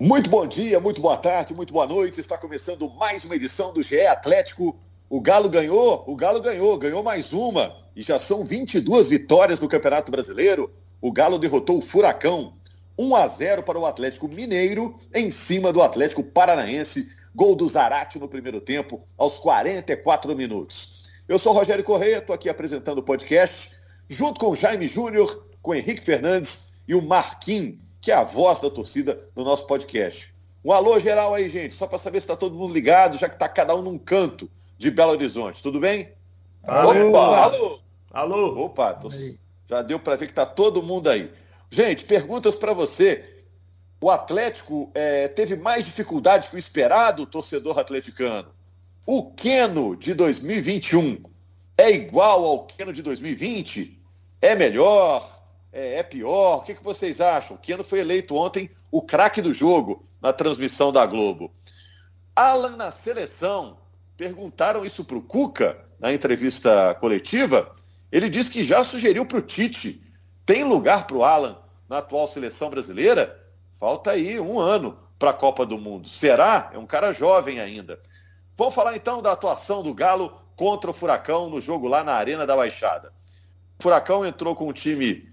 Muito bom dia, muito boa tarde, muito boa noite. Está começando mais uma edição do GE Atlético. O Galo ganhou, o Galo ganhou, ganhou mais uma. E já são 22 vitórias no Campeonato Brasileiro. O Galo derrotou o Furacão. 1 a 0 para o Atlético Mineiro em cima do Atlético Paranaense. Gol do Zarate no primeiro tempo, aos 44 minutos. Eu sou Rogério Correia, estou aqui apresentando o podcast, junto com o Jaime Júnior, com o Henrique Fernandes e o Marquinhos que é a voz da torcida do nosso podcast. Um alô geral aí, gente, só para saber se está todo mundo ligado, já que está cada um num canto de Belo Horizonte. Tudo bem? Alô! Opa! Alô! Alô! Opa, tô... já deu para ver que está todo mundo aí. Gente, perguntas para você. O Atlético é, teve mais dificuldade que o esperado, o torcedor atleticano. O Queno de 2021 é igual ao Queno de 2020? É melhor? É, é pior? O que, que vocês acham? O Keno foi eleito ontem o craque do jogo na transmissão da Globo. Alan na seleção. Perguntaram isso para o Cuca na entrevista coletiva. Ele disse que já sugeriu para o Tite. Tem lugar para o Alan na atual seleção brasileira? Falta aí um ano para a Copa do Mundo. Será? É um cara jovem ainda. Vamos falar então da atuação do Galo contra o Furacão no jogo lá na Arena da Baixada. O Furacão entrou com um time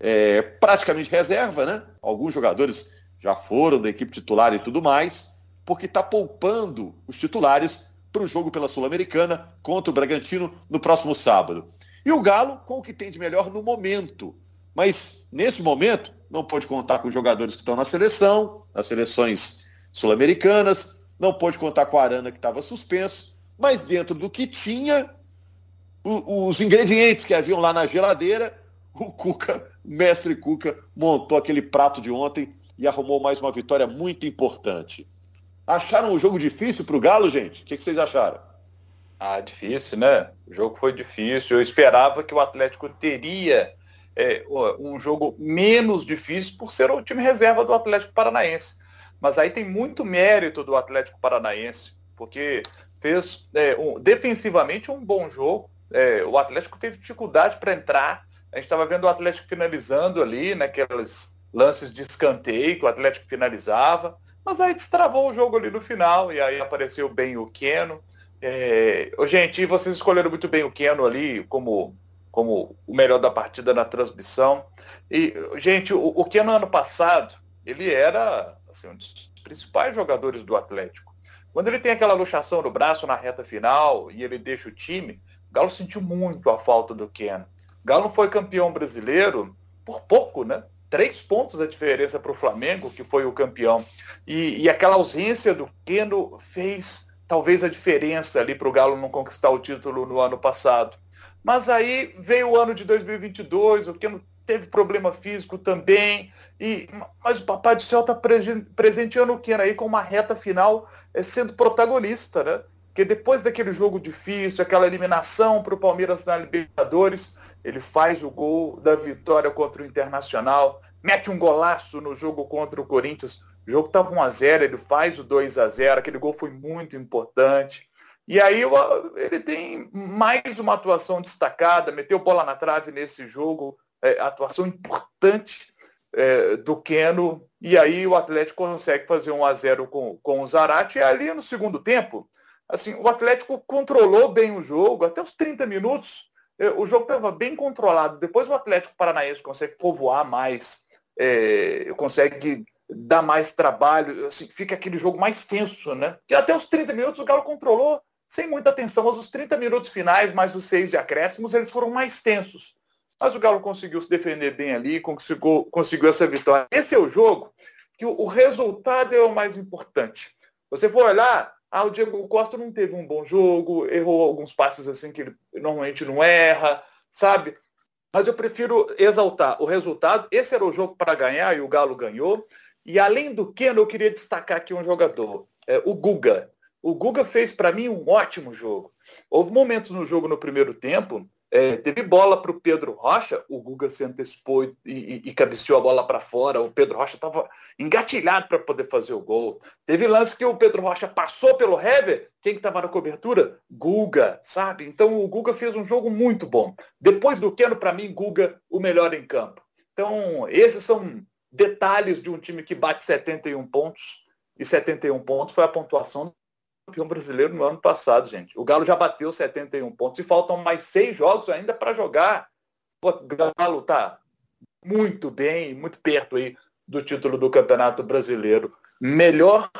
é, praticamente reserva, né? Alguns jogadores já foram da equipe titular e tudo mais, porque está poupando os titulares para o jogo pela Sul-Americana contra o Bragantino no próximo sábado. E o Galo com o que tem de melhor no momento. Mas, nesse momento, não pode contar com jogadores que estão na seleção, nas seleções sul-americanas, não pode contar com a Arana que estava suspenso, mas dentro do que tinha, o, os ingredientes que haviam lá na geladeira, o Cuca, mestre Cuca, montou aquele prato de ontem e arrumou mais uma vitória muito importante. Acharam o jogo difícil para o Galo, gente? O que, que vocês acharam? Ah, difícil, né? O jogo foi difícil. Eu esperava que o Atlético teria é, um jogo menos difícil por ser o time reserva do Atlético Paranaense. Mas aí tem muito mérito do Atlético Paranaense, porque fez é, um, defensivamente um bom jogo. É, o Atlético teve dificuldade para entrar a gente estava vendo o Atlético finalizando ali, naqueles lances de escanteio que o Atlético finalizava, mas aí destravou o jogo ali no final e aí apareceu bem o Keno. É... Gente, vocês escolheram muito bem o Keno ali como, como o melhor da partida na transmissão. E, gente, o, o Keno ano passado, ele era assim, um dos principais jogadores do Atlético. Quando ele tem aquela luxação no braço na reta final e ele deixa o time, o Galo sentiu muito a falta do Keno. Galo foi campeão brasileiro por pouco, né? Três pontos a diferença para o Flamengo, que foi o campeão. E, e aquela ausência do Keno fez talvez a diferença ali para o Galo não conquistar o título no ano passado. Mas aí veio o ano de 2022, o Keno teve problema físico também, e, mas o Papai do Céu está presenteando o Keno aí com uma reta final é, sendo protagonista, né? Porque depois daquele jogo difícil, aquela eliminação para o Palmeiras na Libertadores, ele faz o gol da vitória contra o Internacional, mete um golaço no jogo contra o Corinthians. O jogo estava 1x0, ele faz o 2 a 0 aquele gol foi muito importante. E aí ele tem mais uma atuação destacada, meteu bola na trave nesse jogo, é, atuação importante é, do Keno, e aí o Atlético consegue fazer 1 a 0 com, com o Zarate, e ali no segundo tempo, assim, o Atlético controlou bem o jogo, até os 30 minutos, é, o jogo estava bem controlado. Depois o Atlético Paranaense consegue povoar mais, é, consegue dar mais trabalho, assim, fica aquele jogo mais tenso, né? Que até os 30 minutos o Galo controlou sem muita atenção, mas os 30 minutos finais, mais os seis de acréscimos, eles foram mais tensos. Mas o Galo conseguiu se defender bem ali, conseguiu, conseguiu essa vitória. Esse é o jogo que o, o resultado é o mais importante. Você for olhar, ah, o Diego Costa não teve um bom jogo, errou alguns passes assim que ele normalmente não erra, sabe? Mas eu prefiro exaltar o resultado. Esse era o jogo para ganhar e o Galo ganhou. E além do que, eu queria destacar aqui um jogador, é, o Guga. O Guga fez para mim um ótimo jogo. Houve momentos no jogo no primeiro tempo é, teve bola para o Pedro Rocha, o Guga se antecipou e, e, e cabeceou a bola para fora. O Pedro Rocha estava engatilhado para poder fazer o gol. Teve lance que o Pedro Rocha passou pelo Hever. Quem estava na cobertura? Guga, sabe? Então o Guga fez um jogo muito bom. Depois do Keno, para mim, Guga, o melhor em campo. Então, esses são detalhes de um time que bate 71 pontos, e 71 pontos foi a pontuação campeão brasileiro no ano passado, gente. O Galo já bateu 71 pontos e faltam mais seis jogos ainda para jogar. O Galo tá muito bem, muito perto aí do título do Campeonato Brasileiro. Melhor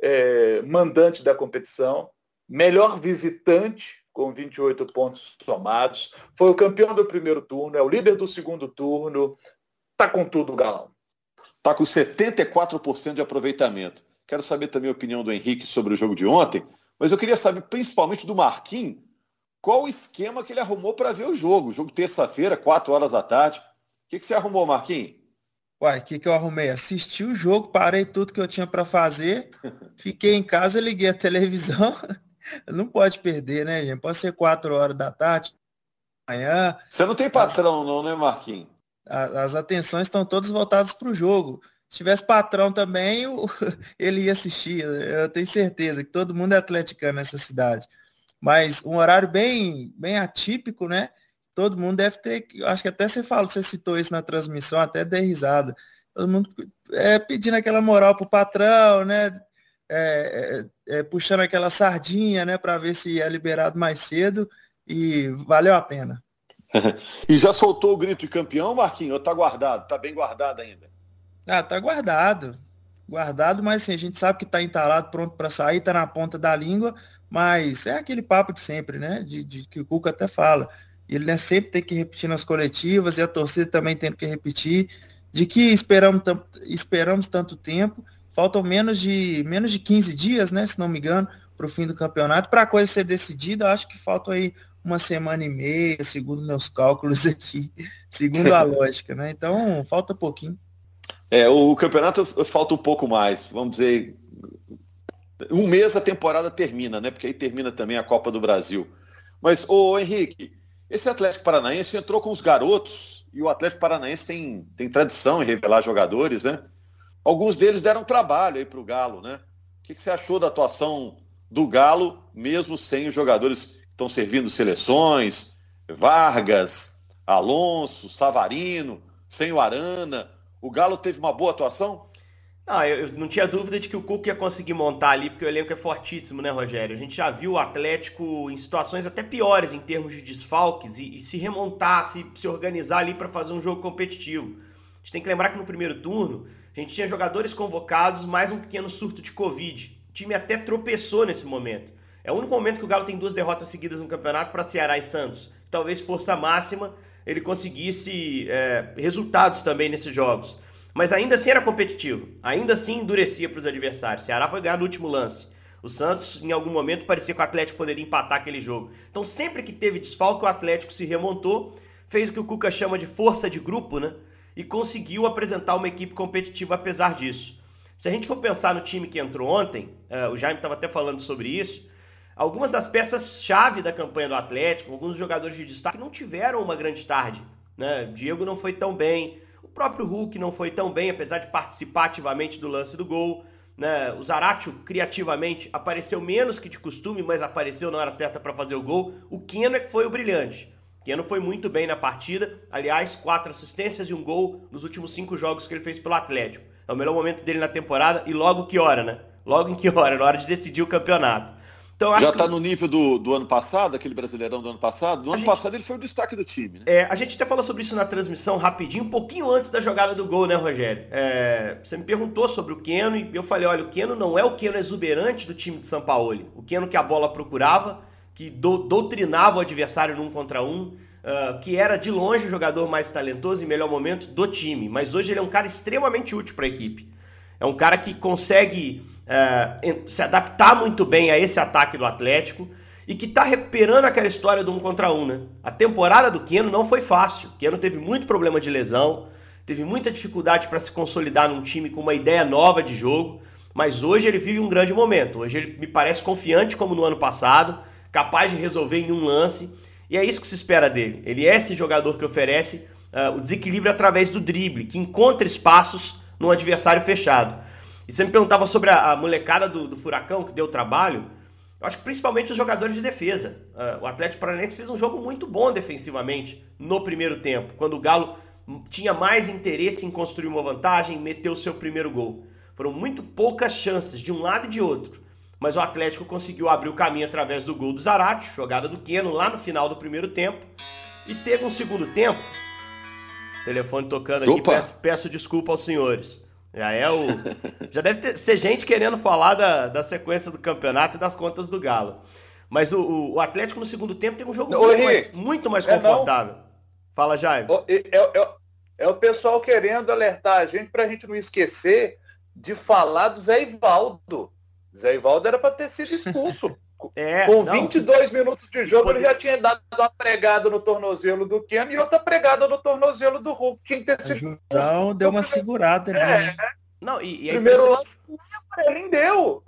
é, mandante da competição, melhor visitante com 28 pontos somados, foi o campeão do primeiro turno, é o líder do segundo turno, tá com tudo Galão. Tá com 74% de aproveitamento. Quero saber também a opinião do Henrique sobre o jogo de ontem, mas eu queria saber principalmente do Marquinhos, qual o esquema que ele arrumou para ver o jogo. Jogo terça-feira, 4 horas da tarde. O que, que você arrumou, Marquinhos? Uai, o que, que eu arrumei? Assisti o jogo, parei tudo que eu tinha para fazer, fiquei em casa, liguei a televisão. não pode perder, né, gente? Pode ser 4 horas da tarde, amanhã. Você não tem patrão, não, né, Marquinhos? As atenções estão todas voltadas para o jogo. Se tivesse patrão também, ele ia assistir. Eu tenho certeza que todo mundo é atleticano nessa cidade. Mas um horário bem, bem atípico, né? todo mundo deve ter, acho que até você falou, você citou isso na transmissão, até dei risada. Todo mundo é, pedindo aquela moral pro patrão, né? É, é, é puxando aquela sardinha, né, para ver se é liberado mais cedo e valeu a pena. e já soltou o grito de campeão, Marquinhos? Ou tá guardado? Tá bem guardado ainda? Ah, tá guardado. Guardado, mas assim, a gente sabe que tá entalado, pronto para sair, tá na ponta da língua, mas é aquele papo de sempre, né? De, de que o Cuca até fala ele né, sempre tem que repetir nas coletivas e a torcida também tem que repetir, de que esperamos, esperamos tanto tempo, faltam menos de, menos de 15 dias, né, se não me engano, para o fim do campeonato, para a coisa ser decidida, acho que falta aí uma semana e meia, segundo meus cálculos aqui, segundo a lógica, né? Então, falta pouquinho. É, o campeonato falta um pouco mais, vamos dizer, um mês a temporada termina, né? Porque aí termina também a Copa do Brasil. Mas, ô Henrique, esse Atlético Paranaense entrou com os garotos e o Atlético Paranaense tem, tem tradição em revelar jogadores, né? Alguns deles deram trabalho aí para o Galo, né? O que, que, você achou da atuação do Galo, mesmo sem os jogadores que estão servindo seleções, Vargas, Alonso, Savarino, sem o Arana? O Galo teve uma boa atuação? Ah, eu, não tinha dúvida de que o Cuca ia conseguir montar ali, porque o elenco é fortíssimo, né, Rogério? A gente já viu o Atlético em situações até piores em termos de desfalques e, e se remontar, se, se organizar ali para fazer um jogo competitivo. A gente tem que lembrar que no primeiro turno a gente tinha jogadores convocados, mais um pequeno surto de Covid. O time até tropeçou nesse momento. É o único momento que o Galo tem duas derrotas seguidas no campeonato para Ceará e Santos. Talvez força máxima ele conseguisse é, resultados também nesses jogos. Mas ainda assim era competitivo, ainda assim endurecia para os adversários. Ceará foi ganhar no último lance. O Santos, em algum momento, parecia que o Atlético poderia empatar aquele jogo. Então, sempre que teve desfalque, o Atlético se remontou, fez o que o Cuca chama de força de grupo, né? E conseguiu apresentar uma equipe competitiva apesar disso. Se a gente for pensar no time que entrou ontem, uh, o Jaime estava até falando sobre isso, algumas das peças-chave da campanha do Atlético, alguns jogadores de destaque, não tiveram uma grande tarde. Né? Diego não foi tão bem, o próprio Hulk não foi tão bem, apesar de participar ativamente do lance do gol. Né? O Zaratio, criativamente, apareceu menos que de costume, mas apareceu na hora certa para fazer o gol. O Keno é que foi o brilhante. Keno foi muito bem na partida. Aliás, quatro assistências e um gol nos últimos cinco jogos que ele fez pelo Atlético. É o melhor momento dele na temporada e logo que hora, né? Logo em que hora? Na hora de decidir o campeonato. Então, Já está que... no nível do, do ano passado, aquele brasileirão do ano passado? No a ano gente... passado ele foi o destaque do time, né? É, a gente até falou sobre isso na transmissão rapidinho, um pouquinho antes da jogada do gol, né, Rogério? É, você me perguntou sobre o Keno e eu falei, olha, o Keno não é o Keno exuberante do time de São Paulo. O Keno que a bola procurava, que do, doutrinava o adversário num contra um, uh, que era de longe o jogador mais talentoso e melhor momento do time. Mas hoje ele é um cara extremamente útil para a equipe. É um cara que consegue é, se adaptar muito bem a esse ataque do Atlético e que está recuperando aquela história do um contra um, né? A temporada do Keno não foi fácil. O Keno teve muito problema de lesão, teve muita dificuldade para se consolidar num time com uma ideia nova de jogo, mas hoje ele vive um grande momento. Hoje ele me parece confiante como no ano passado, capaz de resolver em um lance, e é isso que se espera dele. Ele é esse jogador que oferece uh, o desequilíbrio através do drible, que encontra espaços num adversário fechado. E você me perguntava sobre a, a molecada do, do, Furacão, que deu trabalho. Eu acho que principalmente os jogadores de defesa. Uh, o Atlético Paranaense fez um jogo muito bom defensivamente no primeiro tempo, quando o Galo tinha mais interesse em construir uma vantagem, meter o seu primeiro gol. Foram muito poucas chances de um lado e de outro. Mas o Atlético conseguiu abrir o caminho através do gol do Zarate, jogada do Keno lá no final do primeiro tempo. E teve um segundo tempo. Telefone tocando aqui, peço, peço, desculpa aos senhores. Já é o. Já deve ter, ser gente querendo falar da, da sequência do campeonato e das contas do Galo. Mas o, o Atlético no segundo tempo tem um jogo muito, mais, muito mais é confortável. Não. Fala, Jaime. É, é, é, o pessoal querendo alertar a gente para a gente não esquecer de falar do Zé Ivaldo. Zé Ivaldo era para ter sido expulso. É, Com não. 22 minutos de jogo, Poder... ele já tinha dado uma pregada no tornozelo do Keno e outra pregada no tornozelo do Hulk. Tinha que ter sido. Então deu uma segurada, né? É. Não, e, e Primeiro lance, nem deu.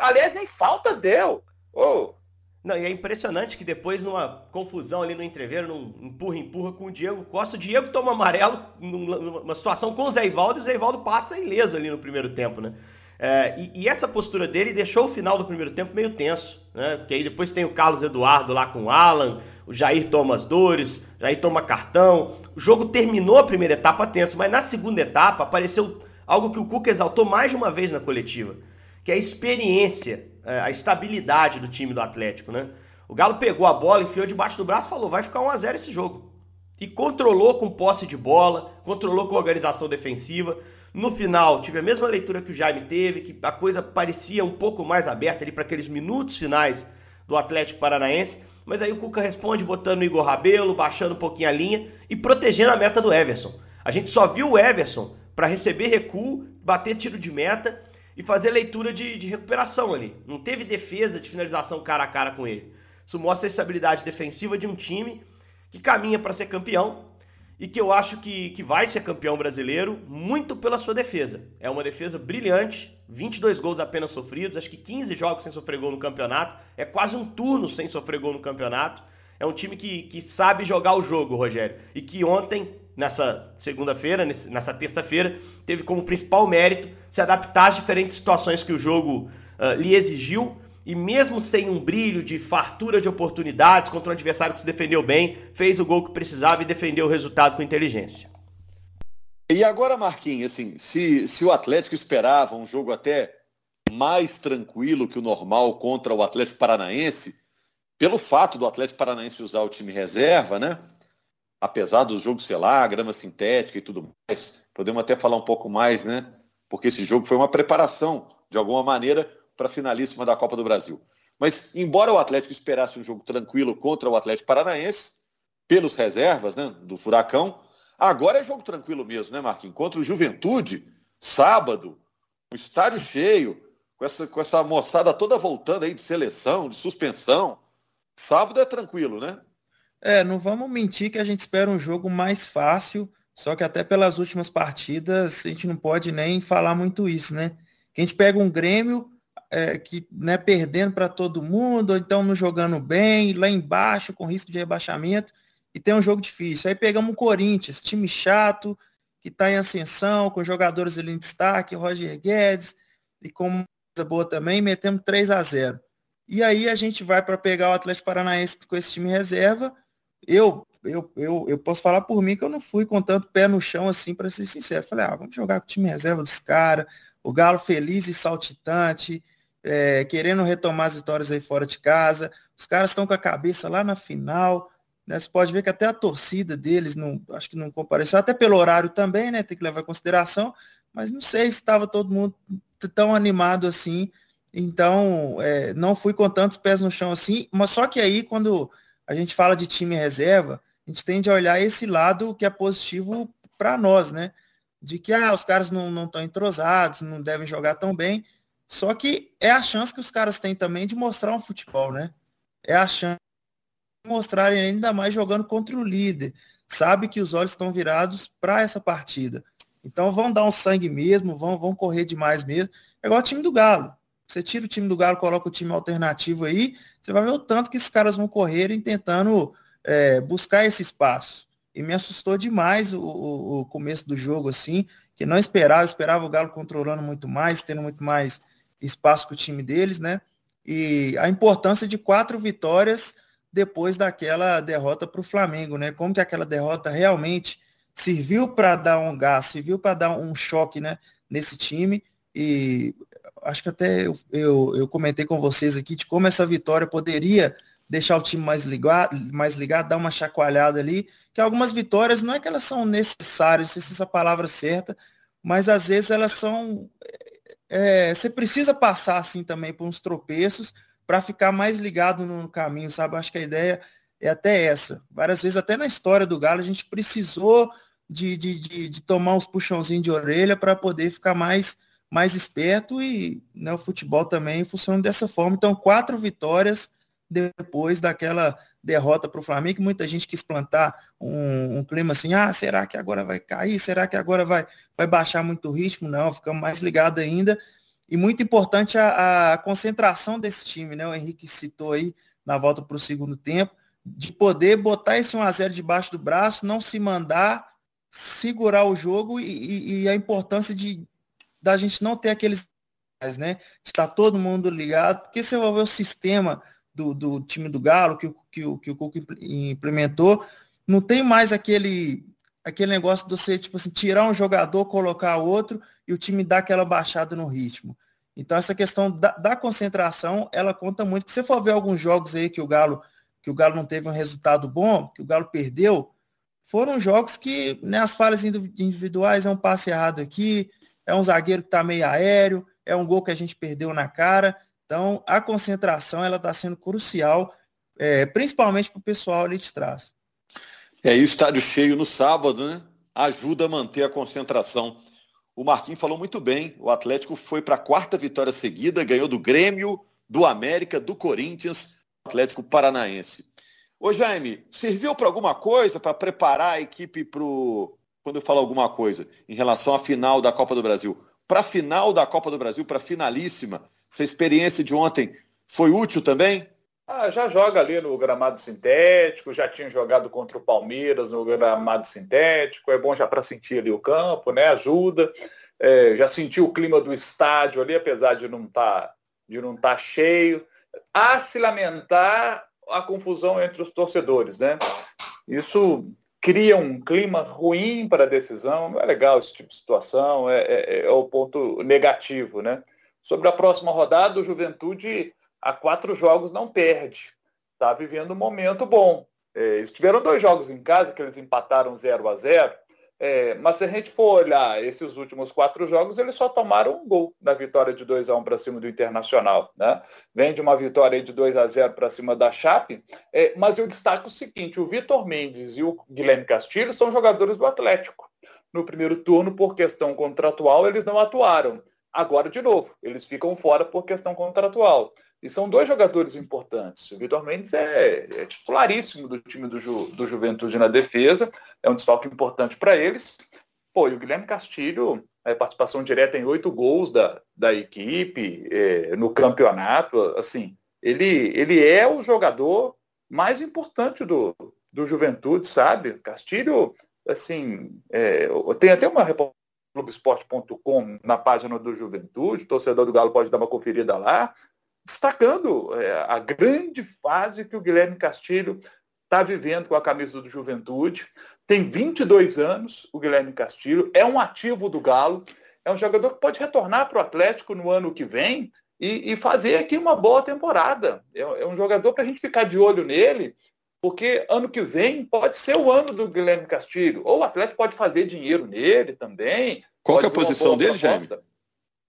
Aliás, nem falta deu. Oh. Não, e é impressionante que depois, numa confusão ali no entreveiro, num empurra-empurra com o Diego Costa, o Diego toma amarelo numa situação com o Zé Ivaldo e o Zé Ivaldo passa ileso ali no primeiro tempo, né? É, e, e, essa postura dele deixou o final do primeiro tempo meio tenso, né? Porque aí depois tem o Carlos Eduardo lá com o Alan, o Jair toma as dores, Jair toma cartão. O jogo terminou a primeira etapa tenso, mas na segunda etapa apareceu algo que o Cuca exaltou mais de uma vez na coletiva, que é a experiência é, a estabilidade do time do Atlético, né? O Galo pegou a bola, enfiou debaixo do braço e falou: vai ficar 1 a 0 esse jogo. E controlou com posse de bola, controlou com organização defensiva. No final, tive a mesma leitura que o Jaime teve, que a coisa parecia um pouco mais aberta ali para aqueles minutos finais do Atlético Paranaense. Mas aí o Cuca responde botando o Igor Rabelo, baixando um pouquinho a linha e protegendo a meta do Everson. A gente só viu o Everson para receber recuo, bater tiro de meta e fazer leitura de, de recuperação ali. Não teve defesa de finalização cara a cara com ele. Isso mostra a estabilidade defensiva de um time que caminha para ser campeão e que eu acho que, que vai ser campeão brasileiro muito pela sua defesa. É uma defesa brilhante, 22 gols apenas sofridos, acho que 15 jogos sem sofrer gol no campeonato, é quase um turno sem sofrer gol no campeonato. É um time que, que sabe jogar o jogo, Rogério, e que ontem nessa segunda-feira, nessa terça-feira, teve como principal mérito se adaptar às diferentes situações que o jogo uh, lhe exigiu. E mesmo sem um brilho de fartura de oportunidades contra um adversário que se defendeu bem, fez o gol que precisava e defendeu o resultado com inteligência. E agora, Marquinhos, assim, se, se o Atlético esperava um jogo até mais tranquilo que o normal contra o Atlético Paranaense, pelo fato do Atlético Paranaense usar o time reserva, né? apesar do jogo ser lá, grama sintética e tudo mais, podemos até falar um pouco mais, né? Porque esse jogo foi uma preparação, de alguma maneira, para a finalíssima da Copa do Brasil. Mas, embora o Atlético esperasse um jogo tranquilo contra o Atlético Paranaense, pelos reservas né, do Furacão, agora é jogo tranquilo mesmo, né, Marquinhos? Contra o Juventude, sábado, o estádio cheio, com essa, com essa moçada toda voltando aí de seleção, de suspensão. Sábado é tranquilo, né? É, não vamos mentir que a gente espera um jogo mais fácil, só que até pelas últimas partidas a gente não pode nem falar muito isso, né? Que a gente pega um Grêmio é, que né, perdendo para todo mundo, ou então não jogando bem, lá embaixo com risco de rebaixamento, e tem um jogo difícil. Aí pegamos o Corinthians, time chato, que está em ascensão, com jogadores ali em destaque, Roger Guedes, e com coisa boa também, metemos 3 a 0 E aí a gente vai para pegar o Atlético Paranaense com esse time reserva, eu, eu, eu, eu posso falar por mim que eu não fui com tanto pé no chão assim, para ser sincero. Falei, ah, vamos jogar com o time reserva dos caras, o Galo feliz e saltitante, é, querendo retomar as vitórias aí fora de casa. Os caras estão com a cabeça lá na final. Né? Você pode ver que até a torcida deles, não, acho que não compareceu, até pelo horário também, né? Tem que levar em consideração, mas não sei se estava todo mundo tão animado assim. Então, é, não fui com tantos pés no chão assim, mas só que aí, quando a gente fala de time reserva, a gente tende a olhar esse lado que é positivo para nós, né? De que ah, os caras não estão entrosados, não devem jogar tão bem. Só que é a chance que os caras têm também de mostrar um futebol, né? É a chance de mostrarem ainda mais jogando contra o líder. Sabe que os olhos estão virados para essa partida. Então vão dar um sangue mesmo, vão, vão correr demais mesmo. É igual o time do Galo. Você tira o time do Galo, coloca o time alternativo aí, você vai ver o tanto que esses caras vão correrem tentando é, buscar esse espaço. E me assustou demais o, o, o, começo do jogo, assim, que não esperava, esperava o Galo controlando muito mais, tendo muito mais espaço com o time deles, né? E a importância de quatro vitórias depois daquela derrota para o Flamengo, né? Como que aquela derrota realmente serviu para dar um gás, serviu para dar um choque né, nesse time. E acho que até eu, eu, eu, comentei com vocês aqui de como essa vitória poderia deixar o time mais ligado, mais ligado, dar uma chacoalhada ali, que algumas vitórias não é que elas são necessárias, não sei se essa palavra é certa, mas às vezes elas são. É, você precisa passar assim também por uns tropeços para ficar mais ligado no caminho, sabe? Acho que a ideia é até essa. Várias vezes, até na história do Galo, a gente precisou de, de, de, de tomar uns puxãozinhos de orelha para poder ficar mais, mais esperto e né, o futebol também funciona dessa forma. Então, quatro vitórias depois daquela derrota para o Flamengo, muita gente quis plantar um, um, clima assim, ah, será que agora vai cair? Será que agora vai, vai baixar muito o ritmo? Não, ficamos mais ligados ainda. E muito importante a, a concentração desse time, né? O Henrique citou aí na volta para o segundo tempo, de poder botar esse 1x0 debaixo do braço, não se mandar, segurar o jogo e, e, e a importância de da gente não ter aqueles né? Estar todo mundo ligado, porque você vai ver o sistema do, do time do Galo, que, que, que o Cuca implementou, não tem mais aquele aquele negócio de você, tipo assim, tirar um jogador, colocar outro e o time dar aquela baixada no ritmo. Então essa questão da, da concentração, ela conta muito. Se você for ver alguns jogos aí que o Galo que o Galo não teve um resultado bom, que o Galo perdeu, foram jogos que né, as falhas individuais é um passe errado aqui, é um zagueiro que está meio aéreo, é um gol que a gente perdeu na cara. Então, a concentração ela está sendo crucial, é, principalmente para o pessoal ali de trás. É, e o estádio cheio no sábado, né? Ajuda a manter a concentração. O Marquinhos falou muito bem. O Atlético foi para a quarta vitória seguida, ganhou do Grêmio, do América, do Corinthians, Atlético Paranaense. Ô Jaime, serviu para alguma coisa para preparar a equipe para quando eu falo alguma coisa, em relação à final da Copa do Brasil? Para a final da Copa do Brasil, para a finalíssima, essa experiência de ontem foi útil também? Ah, já joga ali no gramado sintético, já tinha jogado contra o Palmeiras no gramado sintético, é bom já para sentir ali o campo, né? Ajuda. É, já sentiu o clima do estádio ali, apesar de não estar tá, de não tá cheio. A se lamentar a confusão entre os torcedores, né? Isso cria um clima ruim para a decisão, não é legal esse tipo de situação, é, é, é o ponto negativo, né? Sobre a próxima rodada, o Juventude há quatro jogos não perde. Está vivendo um momento bom. É, eles tiveram dois jogos em casa que eles empataram 0 a 0 é, mas se a gente for olhar esses últimos quatro jogos, eles só tomaram um gol na vitória de 2 a 1 para cima do Internacional. Né? Vem de uma vitória de 2 a 0 para cima da Chape, é, mas eu destaco o seguinte, o Vitor Mendes e o Guilherme Castilho são jogadores do Atlético. No primeiro turno, por questão contratual, eles não atuaram. Agora, de novo, eles ficam fora por questão contratual. E são dois jogadores importantes. O Vitor Mendes é, é titularíssimo do time do, Ju, do Juventude na defesa, é um desfalque importante para eles. Pô, e o Guilherme Castilho, é, participação direta em oito gols da, da equipe é, no campeonato, assim, ele, ele é o jogador mais importante do, do Juventude, sabe? Castilho, assim, é, tem até uma Globoesporte.com na página do Juventude, o torcedor do Galo pode dar uma conferida lá, destacando é, a grande fase que o Guilherme Castilho está vivendo com a camisa do Juventude. Tem 22 anos, o Guilherme Castilho, é um ativo do Galo, é um jogador que pode retornar para o Atlético no ano que vem e, e, fazer aqui uma boa temporada. É, é um jogador para a gente ficar de olho nele, porque ano que vem pode ser o ano do Guilherme Castilho. Ou o Atlético pode fazer dinheiro nele também. Qual é a posição dele, Jaime?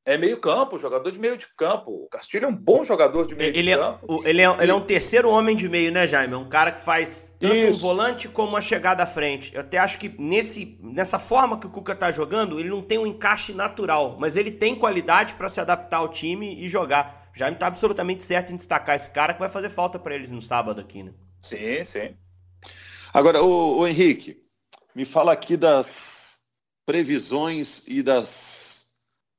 É meio campo, jogador de meio de campo. O Castilho é um bom jogador de meio ele de é, campo. Ele é, ele é um terceiro homem de meio, né, Jaime? É um cara que faz tanto Isso. um volante como a chegada à frente. Eu até acho que nesse, nessa forma que o Cuca tá jogando, ele não tem um encaixe natural, mas ele tem qualidade para se adaptar ao time e jogar. O Jaime tá absolutamente certo em destacar esse cara que vai fazer falta para eles no sábado aqui, né? Sim, sim. Agora, o, o Henrique, me fala aqui das previsões e das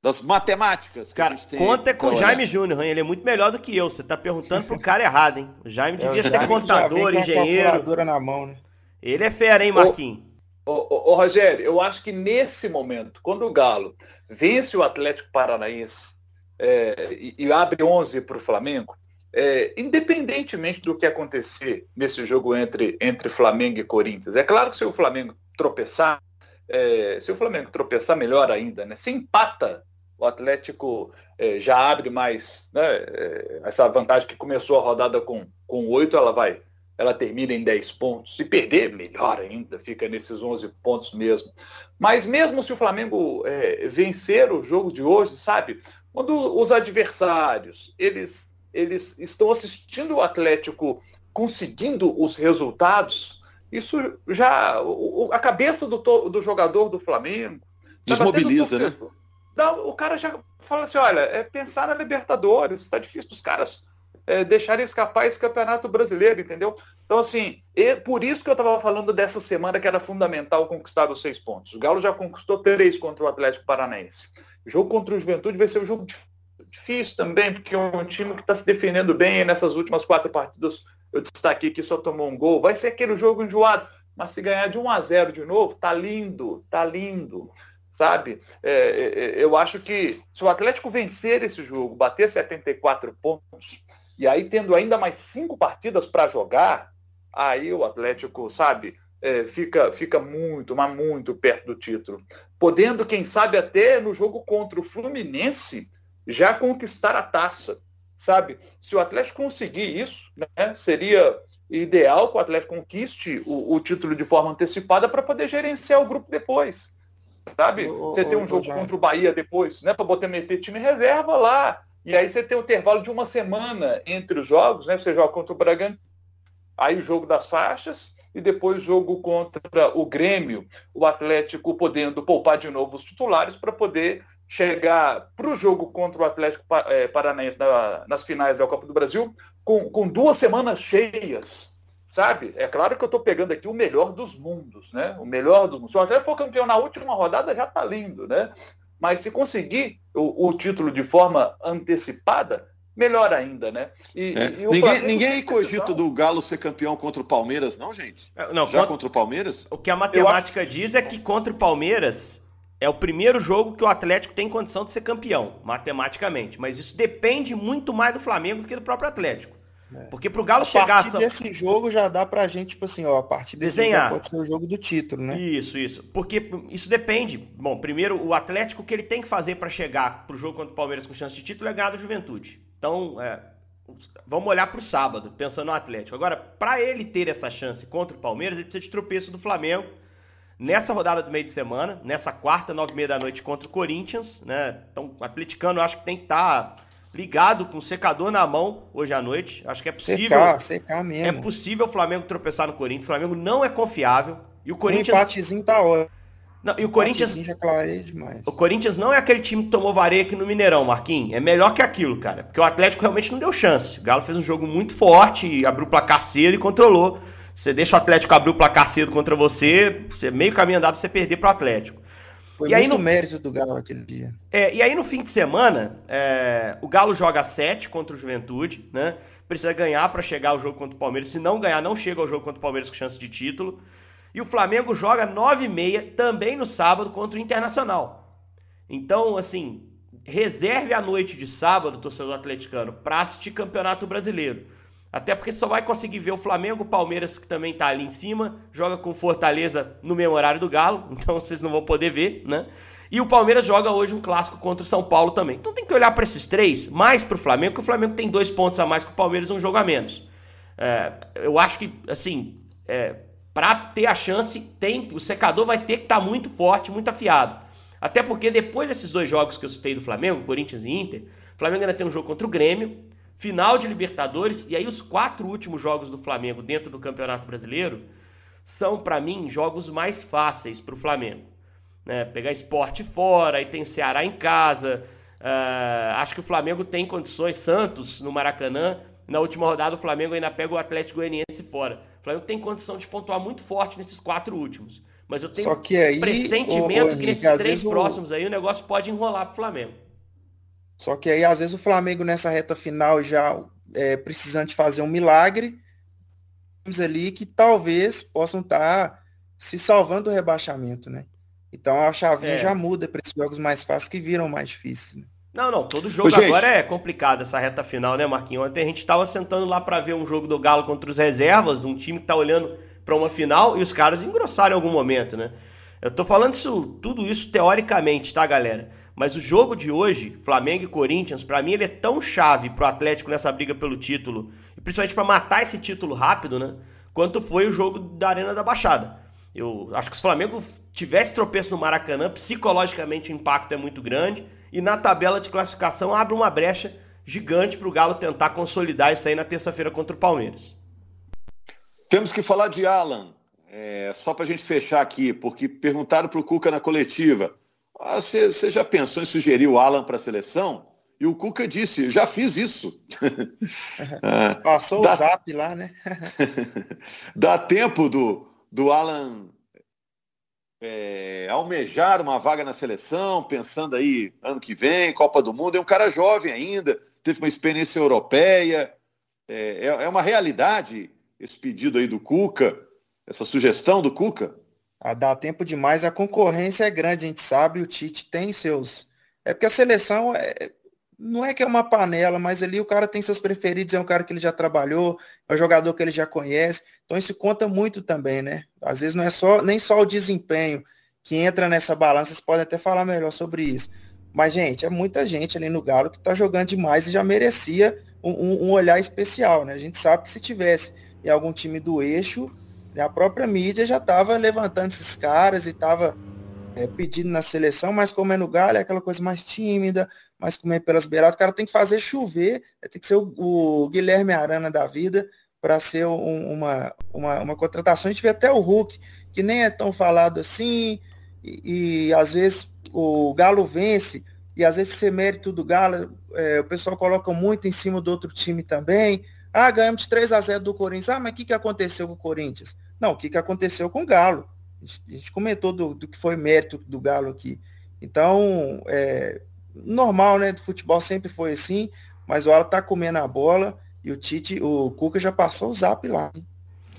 das matemáticas. cara, conta é com o Jaime Júnior, ele é muito melhor do que eu. Você tá perguntando pro cara errado, hein? O Jaime devia é, o ser contador, engenheiro. na mão, né? Ele é fera, hein, Marquinhos? Ô, ô, ô, Rogério, eu acho que nesse momento, quando o Galo vence o Atlético Paranaense é, e, e, abre 11 para o Flamengo, é, independentemente do que acontecer nesse jogo entre, entre Flamengo e Corinthians, é claro que se o Flamengo tropeçar, é, se o Flamengo tropeçar, melhor ainda, né? Se empata, o Atlético é, já abre mais, né? É, essa vantagem que começou a rodada com, com 8, ela vai, ela termina em 10 pontos. Se perder, melhor ainda, fica nesses 11 pontos mesmo. Mas mesmo se o Flamengo é, vencer o jogo de hoje, sabe? Quando os adversários, eles, eles estão assistindo o Atlético conseguindo os resultados, isso já. O, a cabeça do, do jogador do Flamengo. Tá Desmobiliza, né? o cara já fala assim: olha, é pensar na Libertadores, está difícil os caras é, deixarem escapar esse campeonato brasileiro, entendeu? Então, assim, é por isso que eu estava falando dessa semana que era fundamental conquistar os seis pontos. O Galo já conquistou três contra o Atlético Paranaense. O jogo contra o Juventude vai ser um jogo difícil também, porque é um time que está se defendendo bem nessas últimas quatro partidas eu destaquei que só tomou um gol, vai ser aquele jogo enjoado. Mas se ganhar de 1 a 0 de novo, tá lindo, tá lindo. Sabe? É, é, é eu acho que se o Atlético vencer esse jogo, bater 74 pontos, e aí tendo ainda mais cinco partidas para jogar, aí o Atlético, sabe, é, fica, fica muito, mas muito perto do título. Podendo, quem sabe, até no jogo contra o Fluminense, já conquistar a taça sabe? Se o Atlético conseguir isso, né, seria ideal que o Atlético conquiste o, o título de forma antecipada para poder gerenciar o grupo depois. Sabe? você tem um jogo contra o Bahia depois, né? Para botar meter time reserva lá. E aí você tem um intervalo de uma semana entre os jogos, né? Você joga contra o Bragantino, aí o jogo das faixas, e depois jogo contra o Grêmio, o Atlético podendo poupar de novo os titulares para poder chegar para o jogo contra o Atlético é, Paranaense na, nas finais da Copa do Brasil com, com duas semanas cheias, sabe? É claro que eu estou pegando aqui o melhor dos mundos, né? O melhor dos mundos. Se o Atlético for campeão na última rodada, já está lindo, né? Mas se conseguir o, o, título de forma antecipada, melhor ainda, né? E, é. e ninguém, ninguém cogita do Galo ser campeão contra o Palmeiras, não, gente? É, não, Já contra, contra o Palmeiras? O que a matemática acho... diz é que contra o Palmeiras é o primeiro jogo que o Atlético tem condição de ser campeão, matematicamente. Mas isso depende muito mais do Flamengo do que do próprio Atlético. É. Porque pro Galo a chegar... A partir desse jogo já dá pra gente, tipo assim, ó, a partir desse Desenhar. jogo pode ser o jogo do título, né? Isso, isso. Porque isso depende. Bom, primeiro, o Atlético, o que ele tem que fazer para chegar pro jogo contra o Palmeiras com chance de título é ganhar do Juventude. Então, é, vamos olhar pro sábado, pensando no Atlético. Agora, para ele ter essa chance contra o Palmeiras, ele precisa de tropeço do Flamengo nessa rodada do meio de semana, nessa quarta, nove e meia da noite contra o Corinthians, né? Então, o atleticano acho que tem que estar tá ligado com o secador na mão hoje à noite. Acho que é possível. Secar, secar mesmo. É possível o Flamengo tropeçar no Corinthians. O Flamengo não é confiável. E o Corinthians. Um empatezinho tá ótimo. Não, e o, o Corinthians. Já demais. O Corinthians não é aquele time que tomou vareia aqui no Mineirão, Marquinhos. É melhor que aquilo, cara. Porque o Atlético realmente não deu chance. O Galo fez um jogo muito forte, abriu o placar cedo e controlou. Você deixa o Atlético abrir o placar cedo contra você, você meio caminho andado você perder para o Atlético. Foi e aí no mérito do Galo aquele dia. É, e aí no fim de semana, é, o Galo joga 7 contra o Juventude, né? Precisa ganhar para chegar ao jogo contra o Palmeiras. Se não ganhar, não chega ao jogo contra o Palmeiras com chance de título. E o Flamengo joga 9 e meia também no sábado contra o Internacional. Então, assim, reserve a noite de sábado, torcedor atleticano, para assistir Campeonato Brasileiro. Até porque só vai conseguir ver o Flamengo, o Palmeiras, que também tá ali em cima, joga com Fortaleza no mesmo horário do Galo, então vocês não vão poder ver, né? E o Palmeiras joga hoje um clássico contra o São Paulo também. Então tem que olhar para esses três, mais para o Flamengo, porque o Flamengo tem dois pontos a mais que o Palmeiras, um jogo a menos. É, eu acho que, assim, é, para ter a chance, tem o secador vai ter que estar tá muito forte, muito afiado. Até porque depois desses dois jogos que eu citei do Flamengo, Corinthians e Inter, o Flamengo ainda tem um jogo contra o Grêmio, final de Libertadores e aí os quatro últimos jogos do Flamengo dentro do Campeonato Brasileiro são para mim jogos mais fáceis para o Flamengo. Né? Pegar esporte fora, aí tem Ceará em casa. Uh, acho que o Flamengo tem condições. Santos no Maracanã. Na última rodada o Flamengo ainda pega o Atlético Goianiense fora. O Flamengo tem condição de pontuar muito forte nesses quatro últimos. Mas eu tenho Só que aí, pressentimento que nesses três próximos o... aí o negócio pode enrolar para o Flamengo. Só que aí, às vezes, o Flamengo nessa reta final já é, precisando de fazer um milagre, ali que talvez possam estar tá se salvando do rebaixamento, né? Então a chavinha é. já muda para esses jogos mais fáceis que viram mais difíceis. Né? Não, não, todo jogo Ô, agora é complicado essa reta final, né, Marquinhos? Ontem a gente estava sentando lá para ver um jogo do Galo contra os reservas, de um time que tá olhando para uma final e os caras engrossaram em algum momento, né? Eu tô falando isso, tudo isso teoricamente, tá, galera? Mas o jogo de hoje, Flamengo e Corinthians, para mim ele é tão chave pro Atlético nessa briga pelo título, e principalmente para matar esse título rápido, né? Quanto foi o jogo da Arena da Baixada. Eu acho que se o Flamengo tivesse tropeço no Maracanã, psicologicamente o impacto é muito grande, e na tabela de classificação abre uma brecha gigante para o Galo tentar consolidar isso aí na terça-feira contra o Palmeiras. Temos que falar de Alan, é, só para a gente fechar aqui, porque perguntaram para o Cuca na coletiva ah, você, você já pensou em sugerir o Alan para a seleção? E o Cuca disse, já fiz isso. Ah, Passou dá, o zap lá, né? dá tempo do, do Alan é, almejar uma vaga na seleção, pensando aí ano que vem, Copa do Mundo. É um cara jovem ainda, teve uma experiência europeia. É, é, é uma realidade esse pedido aí do Cuca, essa sugestão do Cuca? A dar tempo demais. A concorrência é grande, a gente sabe, o Tite tem seus. É porque a seleção é... não é que é uma panela, mas ali o cara tem seus preferidos, é um cara que ele já trabalhou, é um jogador que ele já conhece. Então isso conta muito também, né? Às vezes não é só nem só o desempenho que entra nessa balança, vocês podem até falar melhor sobre isso. Mas, gente, é muita gente ali no Galo que tá jogando demais e já merecia um, um olhar especial, né? A gente sabe que se tivesse em algum time do eixo, a própria mídia já estava levantando esses caras e estava é, pedindo na seleção, mas como é no Galo, é aquela coisa mais tímida, mais comer pelas beiradas. O cara tem que fazer chover, é, tem que ser o, o Guilherme Arana da vida para ser um, uma, uma, uma contratação. A gente vê até o Hulk, que nem é tão falado assim, e, e às vezes o Galo vence, e às vezes ser mérito do Galo, é, o pessoal coloca muito em cima do outro time também. Ah, ganhamos de 3 a 0 do Corinthians. Ah, mas o que, que aconteceu com o Corinthians? Não, o que, que aconteceu com o Galo? A gente, comentou do, do, que foi mérito do Galo aqui. Então, é normal, né? Do futebol sempre foi assim, mas o Galo tá comendo a bola e o Tite, o Cuca já passou o zap lá.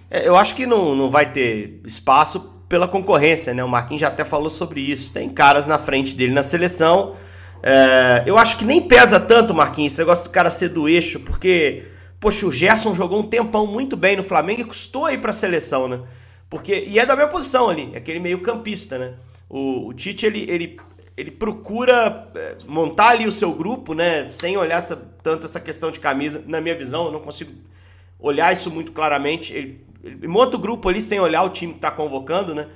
É, eu acho que não, não vai ter espaço pela concorrência, né? O Marquinhos já até falou sobre isso. Tem caras na frente dele na seleção. É, eu acho que nem pesa tanto, Marquinhos, você gosta do cara ser do eixo, porque Poxa, o Gerson jogou um tempão muito bem no Flamengo e custou aí para a seleção, né? Porque, e é da minha posição ali, aquele meio campista, né? O, o Tite, ele, ele, ele procura é, montar ali o seu grupo, né? Sem olhar essa, tanto essa questão de camisa, na minha visão, eu não consigo olhar isso muito claramente. Ele, ele monta o grupo ali sem olhar o time que está convocando, né?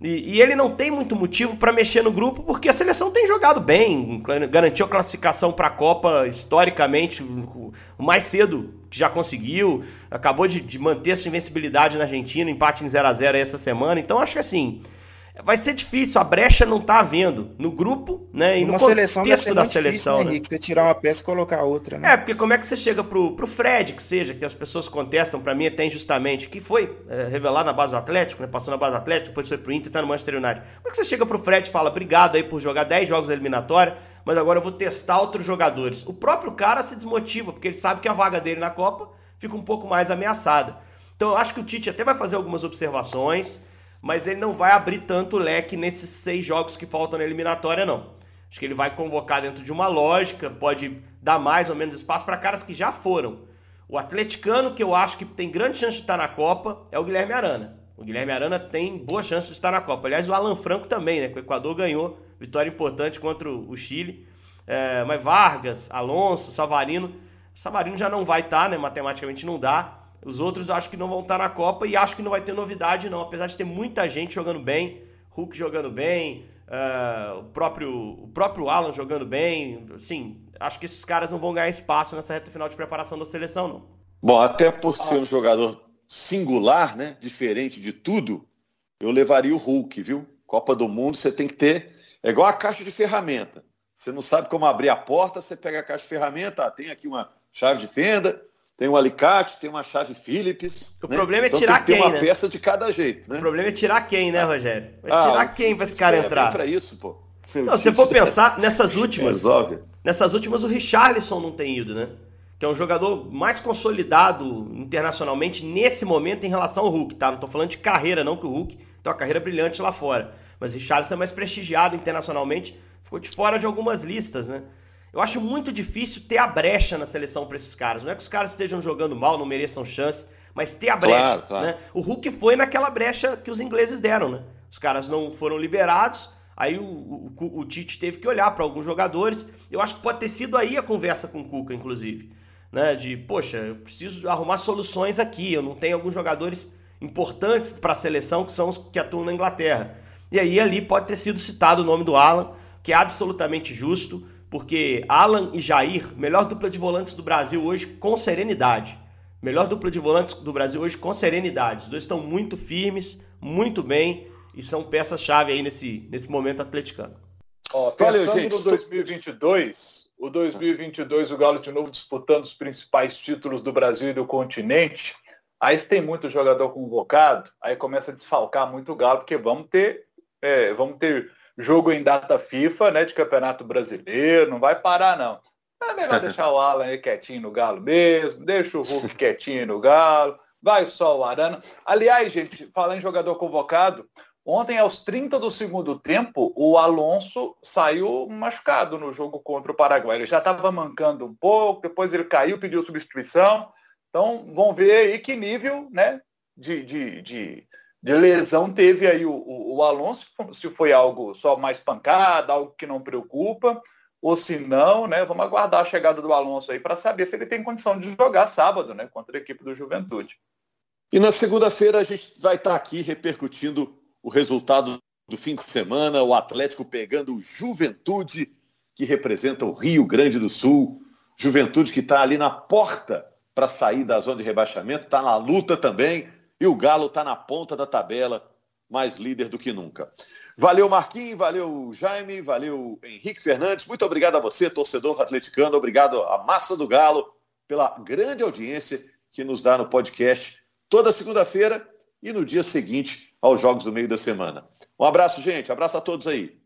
E, e, ele não tem muito motivo para mexer no grupo, porque a seleção tem jogado bem, garantiu a classificação para a Copa historicamente, o mais cedo que já conseguiu, acabou de, de manter sua invencibilidade na Argentina, empate em 0 a 0 essa semana. Então acho que assim, vai ser difícil, a brecha não tá havendo no grupo, né? E uma no seleção contexto da seleção. Difícil, né, Henrique, você tirar uma peça e colocar outra, né? É, porque como é que você chega pro, pro Fred, que seja, que as pessoas contestam para mim até injustamente, que foi é, revelado na base do Atlético, né? Passou na base do Atlético, depois foi pro Inter e tá no Manchester United. Como é que você chega pro Fred e fala, obrigado aí por jogar 10 jogos eliminatória, mas agora eu vou testar outros jogadores. O próprio cara se desmotiva, porque ele sabe que a vaga dele na Copa fica um pouco mais ameaçada. Então eu acho que o Tite até vai fazer algumas observações, mas ele não vai abrir tanto leque nesses seis jogos que faltam na eliminatória, não. Acho que ele vai convocar dentro de uma lógica, pode dar mais ou menos espaço para caras que já foram. O atleticano, que eu acho que tem grande chance de estar na Copa, é o Guilherme Arana. O Guilherme Arana tem boa chance de estar na Copa. Aliás, o Alan Franco também, né? Que o Equador ganhou, vitória importante contra o Chile. É, mas Vargas, Alonso, Savarino. Savarino já não vai estar, né? Matematicamente não dá. Os outros acho que não vão estar na Copa e acho que não vai ter novidade, não. Apesar de ter muita gente jogando bem, Hulk jogando bem, uh, o, próprio, o próprio Alan jogando bem. Sim, acho que esses caras não vão ganhar espaço nessa reta final de preparação da seleção, não. Bom, até por ser um jogador singular, né? Diferente de tudo, eu levaria o Hulk, viu? Copa do Mundo você tem que ter. É igual a caixa de ferramenta. Você não sabe como abrir a porta, você pega a caixa de ferramenta, ah, tem aqui uma chave de fenda, tem um alicate, tem uma chave Phillips. O né? problema é então, tirar tem quem, uma né? peça de cada jeito, né? O problema é tirar quem, né, Rogério? Vai ah, tirar quem para esse cara é entrar? para isso, pô. Não, se for pensar nessas últimas, Resolve. nessas últimas o Richarlison não tem ido, né? Que é um jogador mais consolidado internacionalmente nesse momento em relação ao Hulk, tá? Não tô falando de carreira não, que o Hulk tem uma carreira brilhante lá fora, mas o Richarlison é mais prestigiado internacionalmente, ficou de fora de algumas listas, né? Eu acho muito difícil ter a brecha na seleção para esses caras. Não é que os caras estejam jogando mal, não mereçam chance, mas ter a brecha. Claro, claro. Né? O Hulk foi naquela brecha que os ingleses deram, né? Os caras não foram liberados. Aí o, o, o Tite teve que olhar para alguns jogadores. Eu acho que pode ter sido aí a conversa com o Cuca, inclusive. Né? De, poxa, eu preciso arrumar soluções aqui. Eu não tenho alguns jogadores importantes para a seleção que são os que atuam na Inglaterra. E aí ali pode ter sido citado o nome do Alan, que é absolutamente justo, porque Alan e Jair, melhor dupla de volantes do Brasil hoje com serenidade. Melhor dupla de volantes do Brasil hoje com serenidade. Os dois estão muito firmes, muito bem e são peças-chave aí nesse, nesse momento atleticano. Ó, pensando Valeu, gente. no 2022, o 2022 o Galo de novo disputando os principais títulos do Brasil e do continente. Aí se tem muito jogador convocado, aí começa a desfalcar muito o Galo, porque vamos ter, é, vamos ter jogo em data FIFA, né, de Campeonato Brasileiro, não vai parar não. É melhor deixar o Alan aí quietinho no Galo mesmo, deixa o Hulk quietinho no Galo, vai só o Arana. Aliás, gente, falando em jogador convocado, Ontem, aos 30 do segundo tempo, o Alonso saiu machucado no jogo contra o Paraguai. Ele já estava mancando um pouco, depois ele caiu, pediu substituição. Então, vamos ver aí que nível né, de, de, de, de lesão teve aí o, o, o, Alonso, se foi algo só mais pancada, algo que não preocupa, ou se não, né, vamos aguardar a chegada do Alonso aí para saber se ele tem condição de jogar sábado né, contra a equipe do Juventude. E na segunda-feira a gente vai estar tá aqui repercutindo o resultado do fim de semana, o Atlético pegando o Juventude, que representa o Rio Grande do Sul. Juventude que está ali na porta para sair da zona de rebaixamento, está na luta também. E o Galo está na ponta da tabela, mais líder do que nunca. Valeu, Marquinhos, valeu, Jaime, valeu, Henrique Fernandes. Muito obrigado a você, torcedor atleticano. Obrigado à massa do Galo pela grande audiência que nos dá no podcast toda segunda-feira e no dia seguinte aos jogos do meio da semana. Um abraço, gente. Abraço a todos aí.